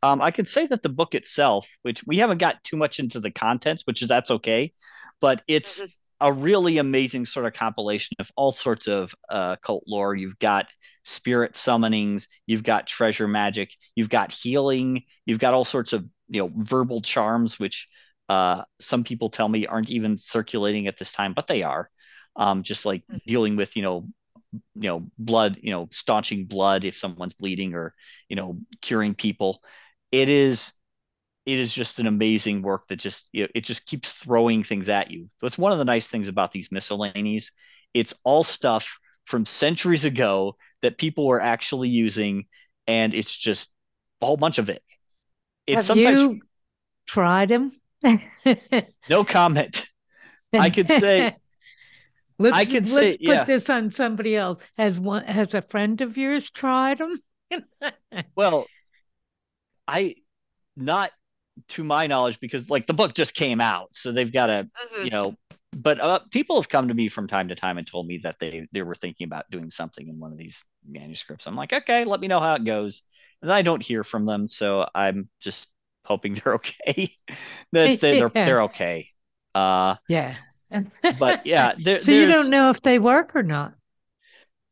um i could say that the book itself which we haven't got too much into the contents which is that's okay but it's Mhm. A really amazing sort of compilation of all sorts of uh cult lore. You've got spirit summonings you've got treasure magic you've got healing you've got all sorts of you know verbal charms which uh some people tell me aren't even circulating at this time but they are. Um just like Mhm. dealing with you know you know blood you know staunching blood if someone's bleeding or you know curing people. It is it is just an amazing work that just it it just keeps throwing things at you that's one of the nice things about these miscellanies it's all stuff from centuries ago that people were actually using and it's just a whole bunch of it it's Have sometimes you tried them? [LAUGHS] no comment I could say- [LAUGHS] Let's, I could let's say- put yeah. this on somebody else. Has one has a friend of yours tried them? [LAUGHS] Well, I not to my knowledge because like the book just came out, so they've got to you know. But uh, people have come to me from time to time and told me that they they were thinking about doing something in one of these manuscripts. I'm like, okay, let me know how it goes. And I don't hear from them, so I'm just hoping they're [LAUGHS] okay. that they, they're [LAUGHS] Yeah. they're okay. Uh, yeah. [LAUGHS] but yeah, there, so you don't know if they work or not.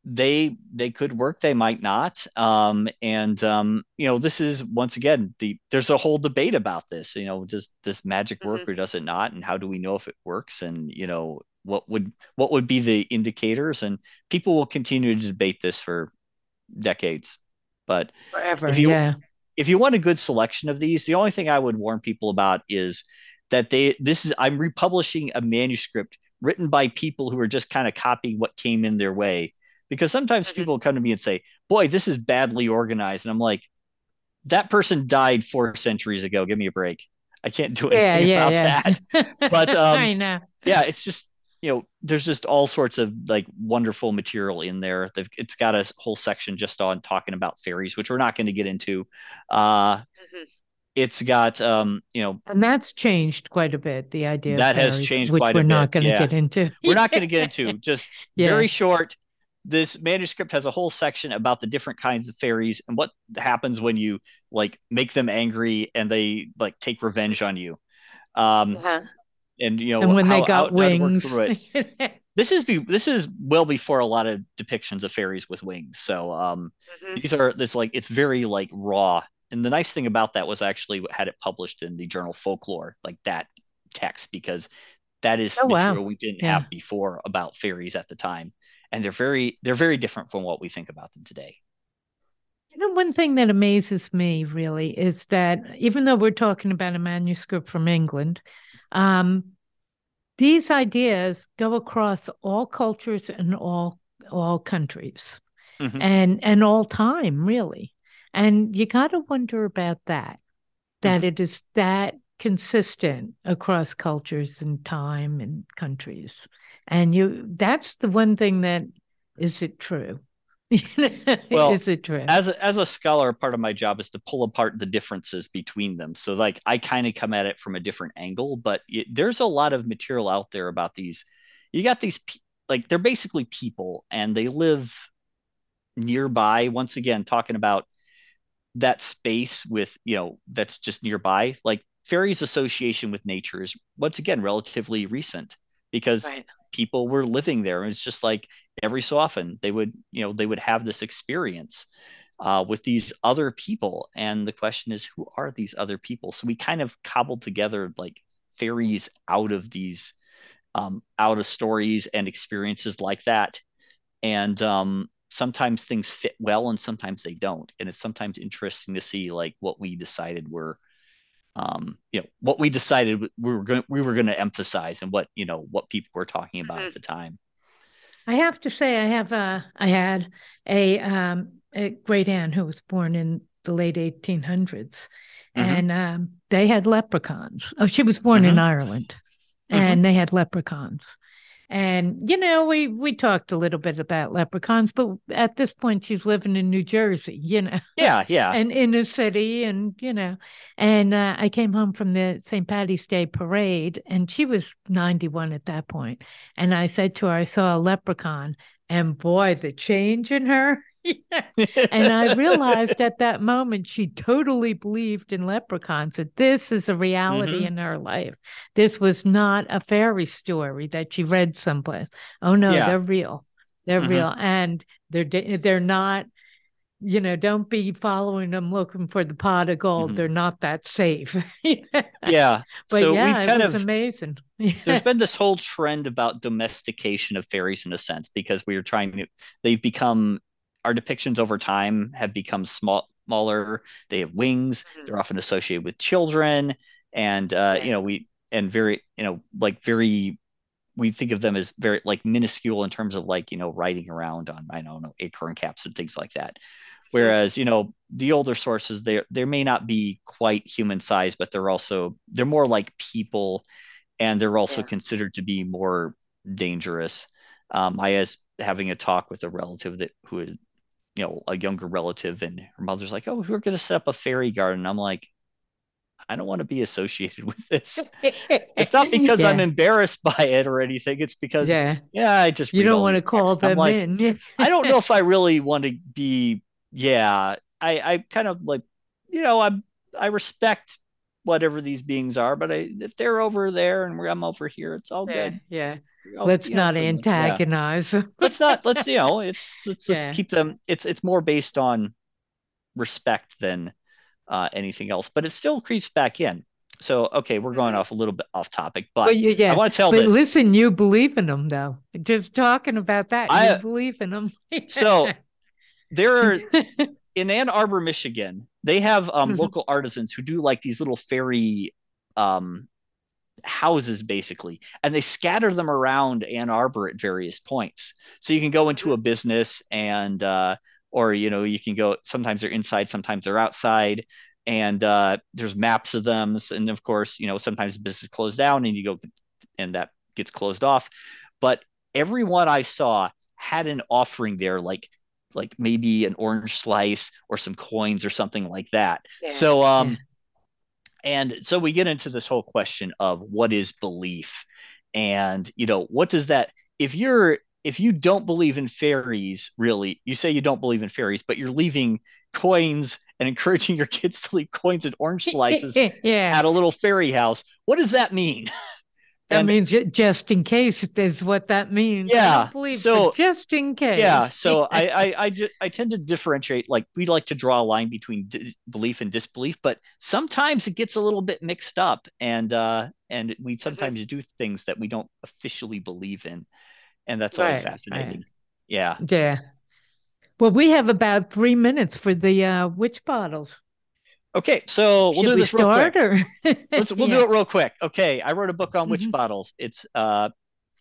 They they could work they might not um and um you know this is once again the there's a whole debate about this you know does this magic work Mhm. or does it not and how do we know if it works and you know what would what would be the indicators and people will continue to debate this for decades but Forever. If you- yeah. if you want a good selection of these, the only thing I would warn people about is that they this is I'm republishing a manuscript written by people who are just kind of copying what came in their way. Because sometimes mm-hmm. people come to me and say, "Boy, this is badly organized," and I'm like, "That person died four centuries ago. Give me a break. I can't do anything yeah, yeah, about yeah. that." [LAUGHS] But um, I know. Yeah, it's just you know, there's just all sorts of like wonderful material in there. They've, it's got a whole section just on talking about fairies, which we're not going to get into. Uh, mm-hmm. It's got, um, you know, and that's changed quite a bit. The idea that fairies, has changed which quite we're a not going to yeah. get into. we're not going to get into just [LAUGHS] yeah. very short. This manuscript has a whole section about the different kinds of fairies and what happens when you like make them angry and they like take revenge on you. Um, uh-huh. and you know, and when how, they got how, wings. [LAUGHS] this is be this is well before a lot of depictions of fairies with wings. So um, mm-hmm. these are this like it's very like raw. And the nice thing about that was actually had it published in the journal Folklore, like that text, because that is oh, material wow. we didn't yeah. have before about fairies at the time, and they're very they're very different from what we think about them today. You know, one thing that amazes me really is that even though we're talking about a manuscript from England, um, these ideas go across all cultures and all all countries mm-hmm. and and all time really and you got to wonder about that that mm-hmm. it is that consistent across cultures and time and countries and you that's the one thing that is it true [LAUGHS] well, is it true? As a, as a scholar, part of my job is to pull apart the differences between them. So, like, I kind of come at it from a different angle, but it, there's a lot of material out there about these. You got these, like, they're basically people and they live nearby. Once again, talking about that space with, you know, that's just nearby. Like, fairies' association with nature is, once again, relatively recent because right people were living there. And it's just like every so often they would, you know, they would have this experience uh, with these other people. And the question is, who are these other people? So we kind of cobbled together like fairies out of these, um, out of stories and experiences like that. And um, sometimes things fit well and sometimes they don't. And it's sometimes interesting to see like what we decided were um, you know what we decided we were going we were going to emphasize and what you know what people were talking about mm-hmm. at the time. I have to say, I have uh i had a um, a great aunt who was born in the late 1800s, mm-hmm. and um, they had leprechauns. Oh, she was born mm-hmm. in Ireland, mm-hmm. and they had leprechauns. And you know, we we talked a little bit about leprechauns, but at this point, she's living in New Jersey. You know, yeah, yeah, and in a city, and you know, and uh, I came home from the St. Patty's Day parade, and she was ninety one at that point, and I said to her, I saw a leprechaun, and boy, the change in her. [LAUGHS] and I realized at that moment she totally believed in leprechauns, that this is a reality mm-hmm. in her life. This was not a fairy story that she read someplace. Oh no, yeah. they're real. They're mm-hmm. real. And they're they're not, you know, don't be following them looking for the pot of gold. Mm-hmm. They're not that safe. [LAUGHS] yeah. But so yeah, it was of, amazing. there's [LAUGHS] been this whole trend about domestication of fairies in a sense because we are trying to they've become our depictions over time have become small, smaller. They have wings. Mm-hmm. They're often associated with children, and uh, you know we and very you know like very we think of them as very like minuscule in terms of like you know riding around on I don't know acorn caps and things like that. [LAUGHS] Whereas you know the older sources they they may not be quite human size, but they're also they're more like people, and they're also yeah. considered to be more dangerous. Um, I was having a talk with a relative that who is you know a younger relative and her mother's like oh we're going to set up a fairy garden. I'm like i don't want to be associated [LAUGHS] with this. It's not [LAUGHS] because yeah. i'm embarrassed by it or anything it's because yeah, yeah i just you don't want to call them like, in. [LAUGHS] I don't know if i really want to be yeah i i kind of like you know i'm i respect whatever these beings are but I, if they're over there and i'm over here it's all yeah, good yeah let's not antagonize. Yeah. let's not. Let's you know. [LAUGHS] It's let's yeah. let's keep them. It's it's more based on respect than uh, anything else, but it still creeps back in. So okay, we're going mm-hmm. off a little bit off topic, but, but yeah, I want to tell. But this. listen, you believe in them though. Just talking about that, I, you believe in them. so there [LAUGHS] are in Ann Arbor, Michigan. They have um, mm-hmm. local artisans who do like these little fairy um, houses basically, and they scatter them around Ann Arbor at various points. So you can go into a business and, uh, or you know, you can go. Sometimes they're inside, sometimes they're outside, and uh, there's maps of them. And of course, you know, sometimes the business closed down, and you go, and that gets closed off. But everyone I saw had an offering there, like like maybe an orange slice or some coins or something like that. Yeah. So um. Yeah and so we get into this whole question of what is belief and you know what does that if you're if you don't believe in fairies really you say you don't believe in fairies but you're leaving coins and [LAUGHS] encouraging your kids to leave coins and orange slices [LAUGHS] yeah. at a little fairy house what does that mean [LAUGHS] That and, means just in case is what that means. Yeah. Believe, so just in case. Yeah. So [LAUGHS] I, I, I, I, tend to differentiate, like we like to draw a line between di- belief and disbelief, but sometimes it gets a little bit mixed up and, uh, and we mm-hmm. sometimes do things that we don't officially believe in. And that's always right, fascinating. Right. Yeah. Yeah. Well, we have about three minutes for the uh, witch bottles. Okay, so we'll Should do this we real quick. Or... Let's, [LAUGHS] we'll yeah. do it real quick. Okay, I wrote a book on witch mm-hmm. bottles. It's uh,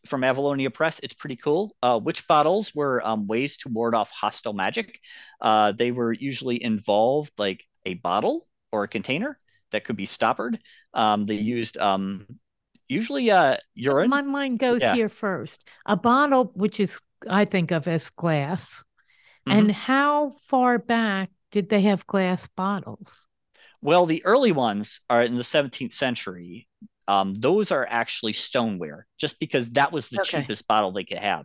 from Avalonia Press. It's pretty cool. Uh, witch bottles were um, ways to ward off hostile magic. Uh, they were usually involved like a bottle or a container that could be stoppered. Um, they used um, usually uh, urine. So my mind goes yeah. here first. A bottle, which is I think of as glass, mm-hmm. and how far back did they have glass bottles? Well, the early ones are in the 17th century. Um, those are actually stoneware, just because that was the okay. cheapest bottle they could have.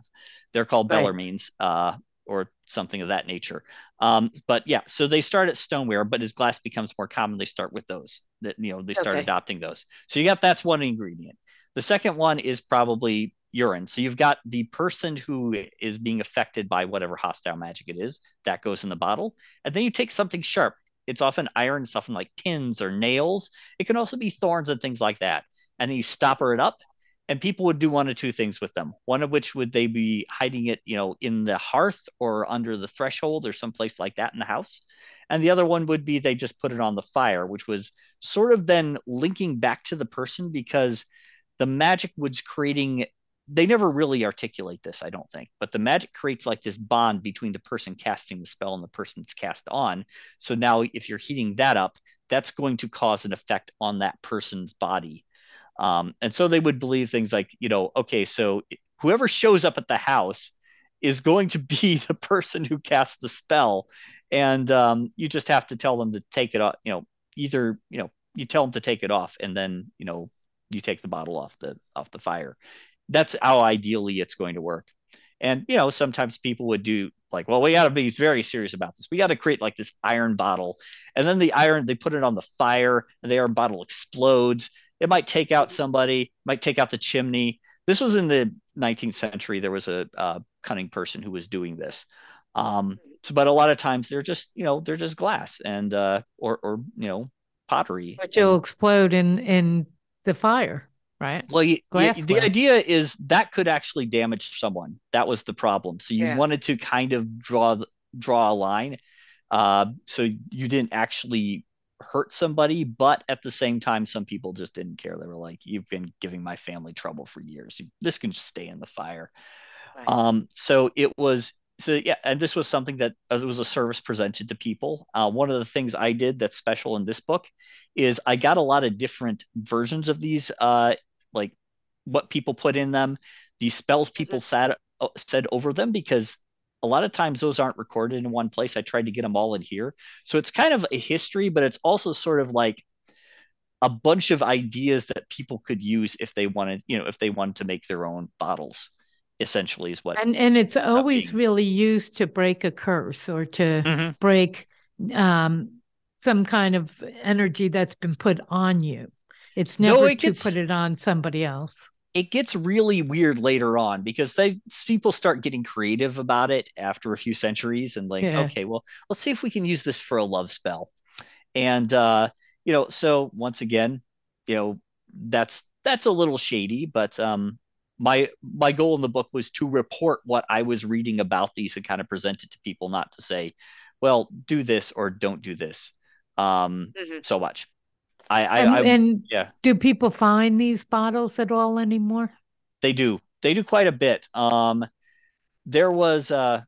They're called right. Bellarmines uh, or something of that nature. Um, but yeah, so they start at stoneware, but as glass becomes more common, they start with those. That you know they start okay. adopting those. So you got that's one ingredient. The second one is probably urine. So you've got the person who is being affected by whatever hostile magic it is that goes in the bottle, and then you take something sharp it's often iron, it's often like pins or nails. It can also be thorns and things like that. And then you stopper it up, and people would do one of two things with them. One of which would they be hiding it, you know, in the hearth or under the threshold or someplace like that in the house. And the other one would be they just put it on the fire, which was sort of then linking back to the person because the magic was creating they never really articulate this, I don't think, but the magic creates like this bond between the person casting the spell and the person it's cast on. So now, if you're heating that up, that's going to cause an effect on that person's body. Um, and so they would believe things like, you know, okay, so whoever shows up at the house is going to be [LAUGHS] the person who casts the spell, and um, you just have to tell them to take it off. You know, either you know you tell them to take it off, and then you know you take the bottle off the off the fire that's how ideally it's going to work. And you know, sometimes people would do like, well, we got to be very serious about this. We got to create like this iron bottle, and then the iron they put it on the fire, and the iron bottle explodes. It might take out somebody, might take out the chimney. This was in the 19th century. There was a uh, cunning person who was doing this. Um, so, but a lot of times they're just, you know, they're just glass and uh, or or you know, pottery. Which will explode in in the fire right? Well, you, you, the idea is that could actually damage someone. That was the problem. So you yeah. wanted to kind of draw draw a line, uh, so you didn't actually hurt somebody, but at the same time, some people just didn't care. They were like, "You've been giving my family trouble for years. This can just stay in the fire." Right. Um, so it was so yeah, and this was something that uh, it was a service presented to people. Uh, one of the things I did that's special in this book is I got a lot of different versions of these uh, like what people put in them, the spells people mm-hmm. said uh, said over them because a lot of times those aren't recorded in one place. I tried to get them all in here. So it's kind of a history, but it's also sort of like a bunch of ideas that people could use if they wanted, you know, if they wanted to make their own bottles essentially is what and and it's always being. really used to break a curse or to mm-hmm. break um, some kind of energy that's been put on you it's never no, it to gets, put it on somebody else. It gets really weird later on because they people start getting creative about it after a few centuries and like, yeah. okay, well, let's see if we can use this for a love spell. And uh, you know, so once again, you know, that's that's a little shady, but um my my goal in the book was to report what I was reading about these and kind of present it to people, not to say, well, do this or don't do this. Um, mm-hmm. so much. I, I, and, I and yeah, do people find these bottles at all anymore? they do. They do quite a bit. Um, there was uh,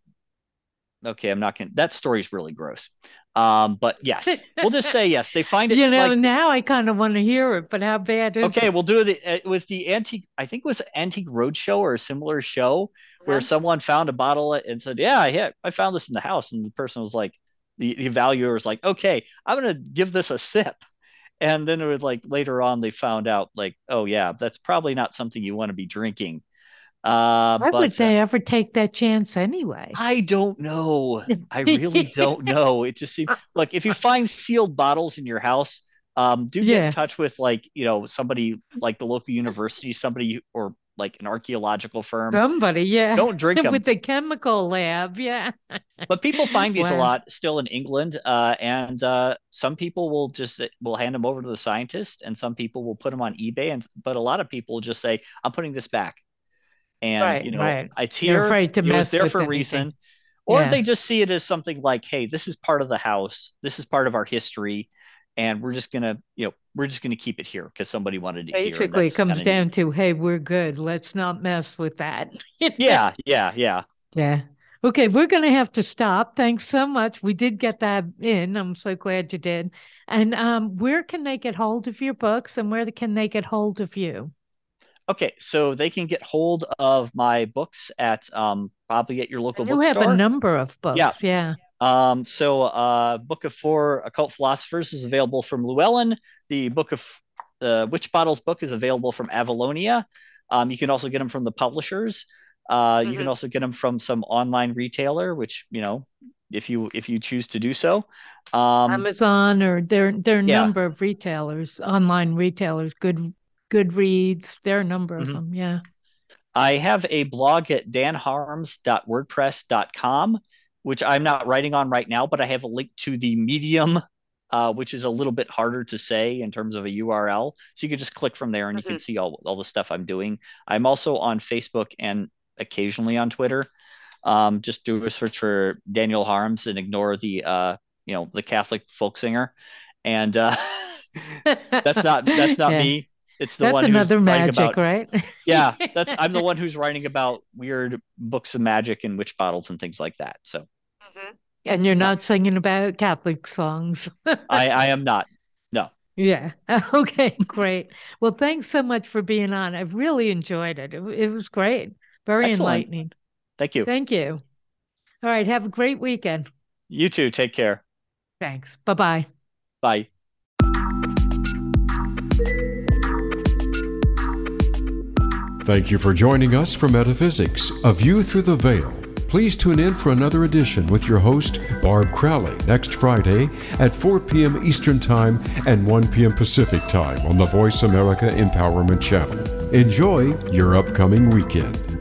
okay, I'm not gonna. That story's really gross. Um, but yes, we'll just say yes. They find [LAUGHS] it. You know, like, now I kind of want to hear it, but how bad is okay, it? we'll do the it was the antique. I think it was Antique Roadshow or a similar show where Uh-huh. someone found a bottle and said, "Yeah, yeah, I found this in the house," and the person was like, the the valuer was like, "Okay, I'm gonna give this a sip." And then it was like later on they found out like, oh yeah, that's probably not something you want to be drinking. Uh, Why but would they ever take that chance anyway? I don't know. I really [LAUGHS] don't know. It just seems like if you find sealed bottles in your house, um, do get Yeah. in touch with like you know somebody like the local university, somebody or like an archaeological firm. Somebody, yeah. Don't drink [LAUGHS] them. With the chemical lab, yeah. [LAUGHS] But people find these a lot still in England, uh, and uh, some people will just will hand them over to the scientist, and some people will put them on eBay, and but a lot of people just say, "I'm putting this back," and Right, you know, right. it's They're here. afraid to it was there for a reason, or Yeah. they just see it as something like, "Hey, this is part of the house. This is part of our history." And we're just gonna, you know, we're just gonna keep it here because somebody wanted to. Basically, it comes kinda neat. down to, hey, we're good. Let's not mess with that. [LAUGHS] Yeah, yeah, yeah. Yeah. Okay, we're going to have to stop. Thanks so much. We did get that in. I'm so glad you did. And um, where can they get hold of your books and where can they get hold of you? Okay, so they can get hold of my books at um, probably at your local You have a number of books. Yeah. Yeah. Um, so, uh, Book of Four Occult Philosophers is available from Llewellyn. The Book of uh, Witch Bottles book is available from Avalonia. Um, you can also get them from the publishers. Uh, You can Mhm. also get them from some online retailer, which you know, if you if you choose to do so. Um, Amazon or there there are a yeah. number of retailers, online retailers, good Goodreads, there are a number of Mhm. them. Yeah. I have a blog at danharms.wordpress.com, which I'm not writing on right now, but I have a link to the Medium, uh, which is a little bit harder to say in terms of a URL. So you can just click from there and you can see all, all the stuff I'm doing. I'm also on Facebook and occasionally on Twitter. Um, just do a search for Daniel Harms and ignore the uh, you know, the Catholic folk singer. And uh, [LAUGHS] that's not that's not [LAUGHS] Yeah. me. It's the That's one who's another writing magic, about right? [LAUGHS] yeah, that's I'm the one who's writing about weird books of magic and witch bottles and things like that. So And you're not singing about Catholic songs. [LAUGHS] I I am not. No. Yeah. [LAUGHS] Okay, great. Well, thanks so much for being on. I've really enjoyed it. It, it was great. Very Excellent. enlightening. Thank you. Thank you. All right. Have a great weekend. You too. Take care. Thanks. Bye bye. Bye. Thank you for joining us for Metaphysics, A View Through the Veil. Please tune in for another edition with your host, Barb Crowley, next Friday at 4 p.m. Eastern Time and 1 p.m. Pacific Time on the Voice America Empowerment Channel. Enjoy your upcoming weekend.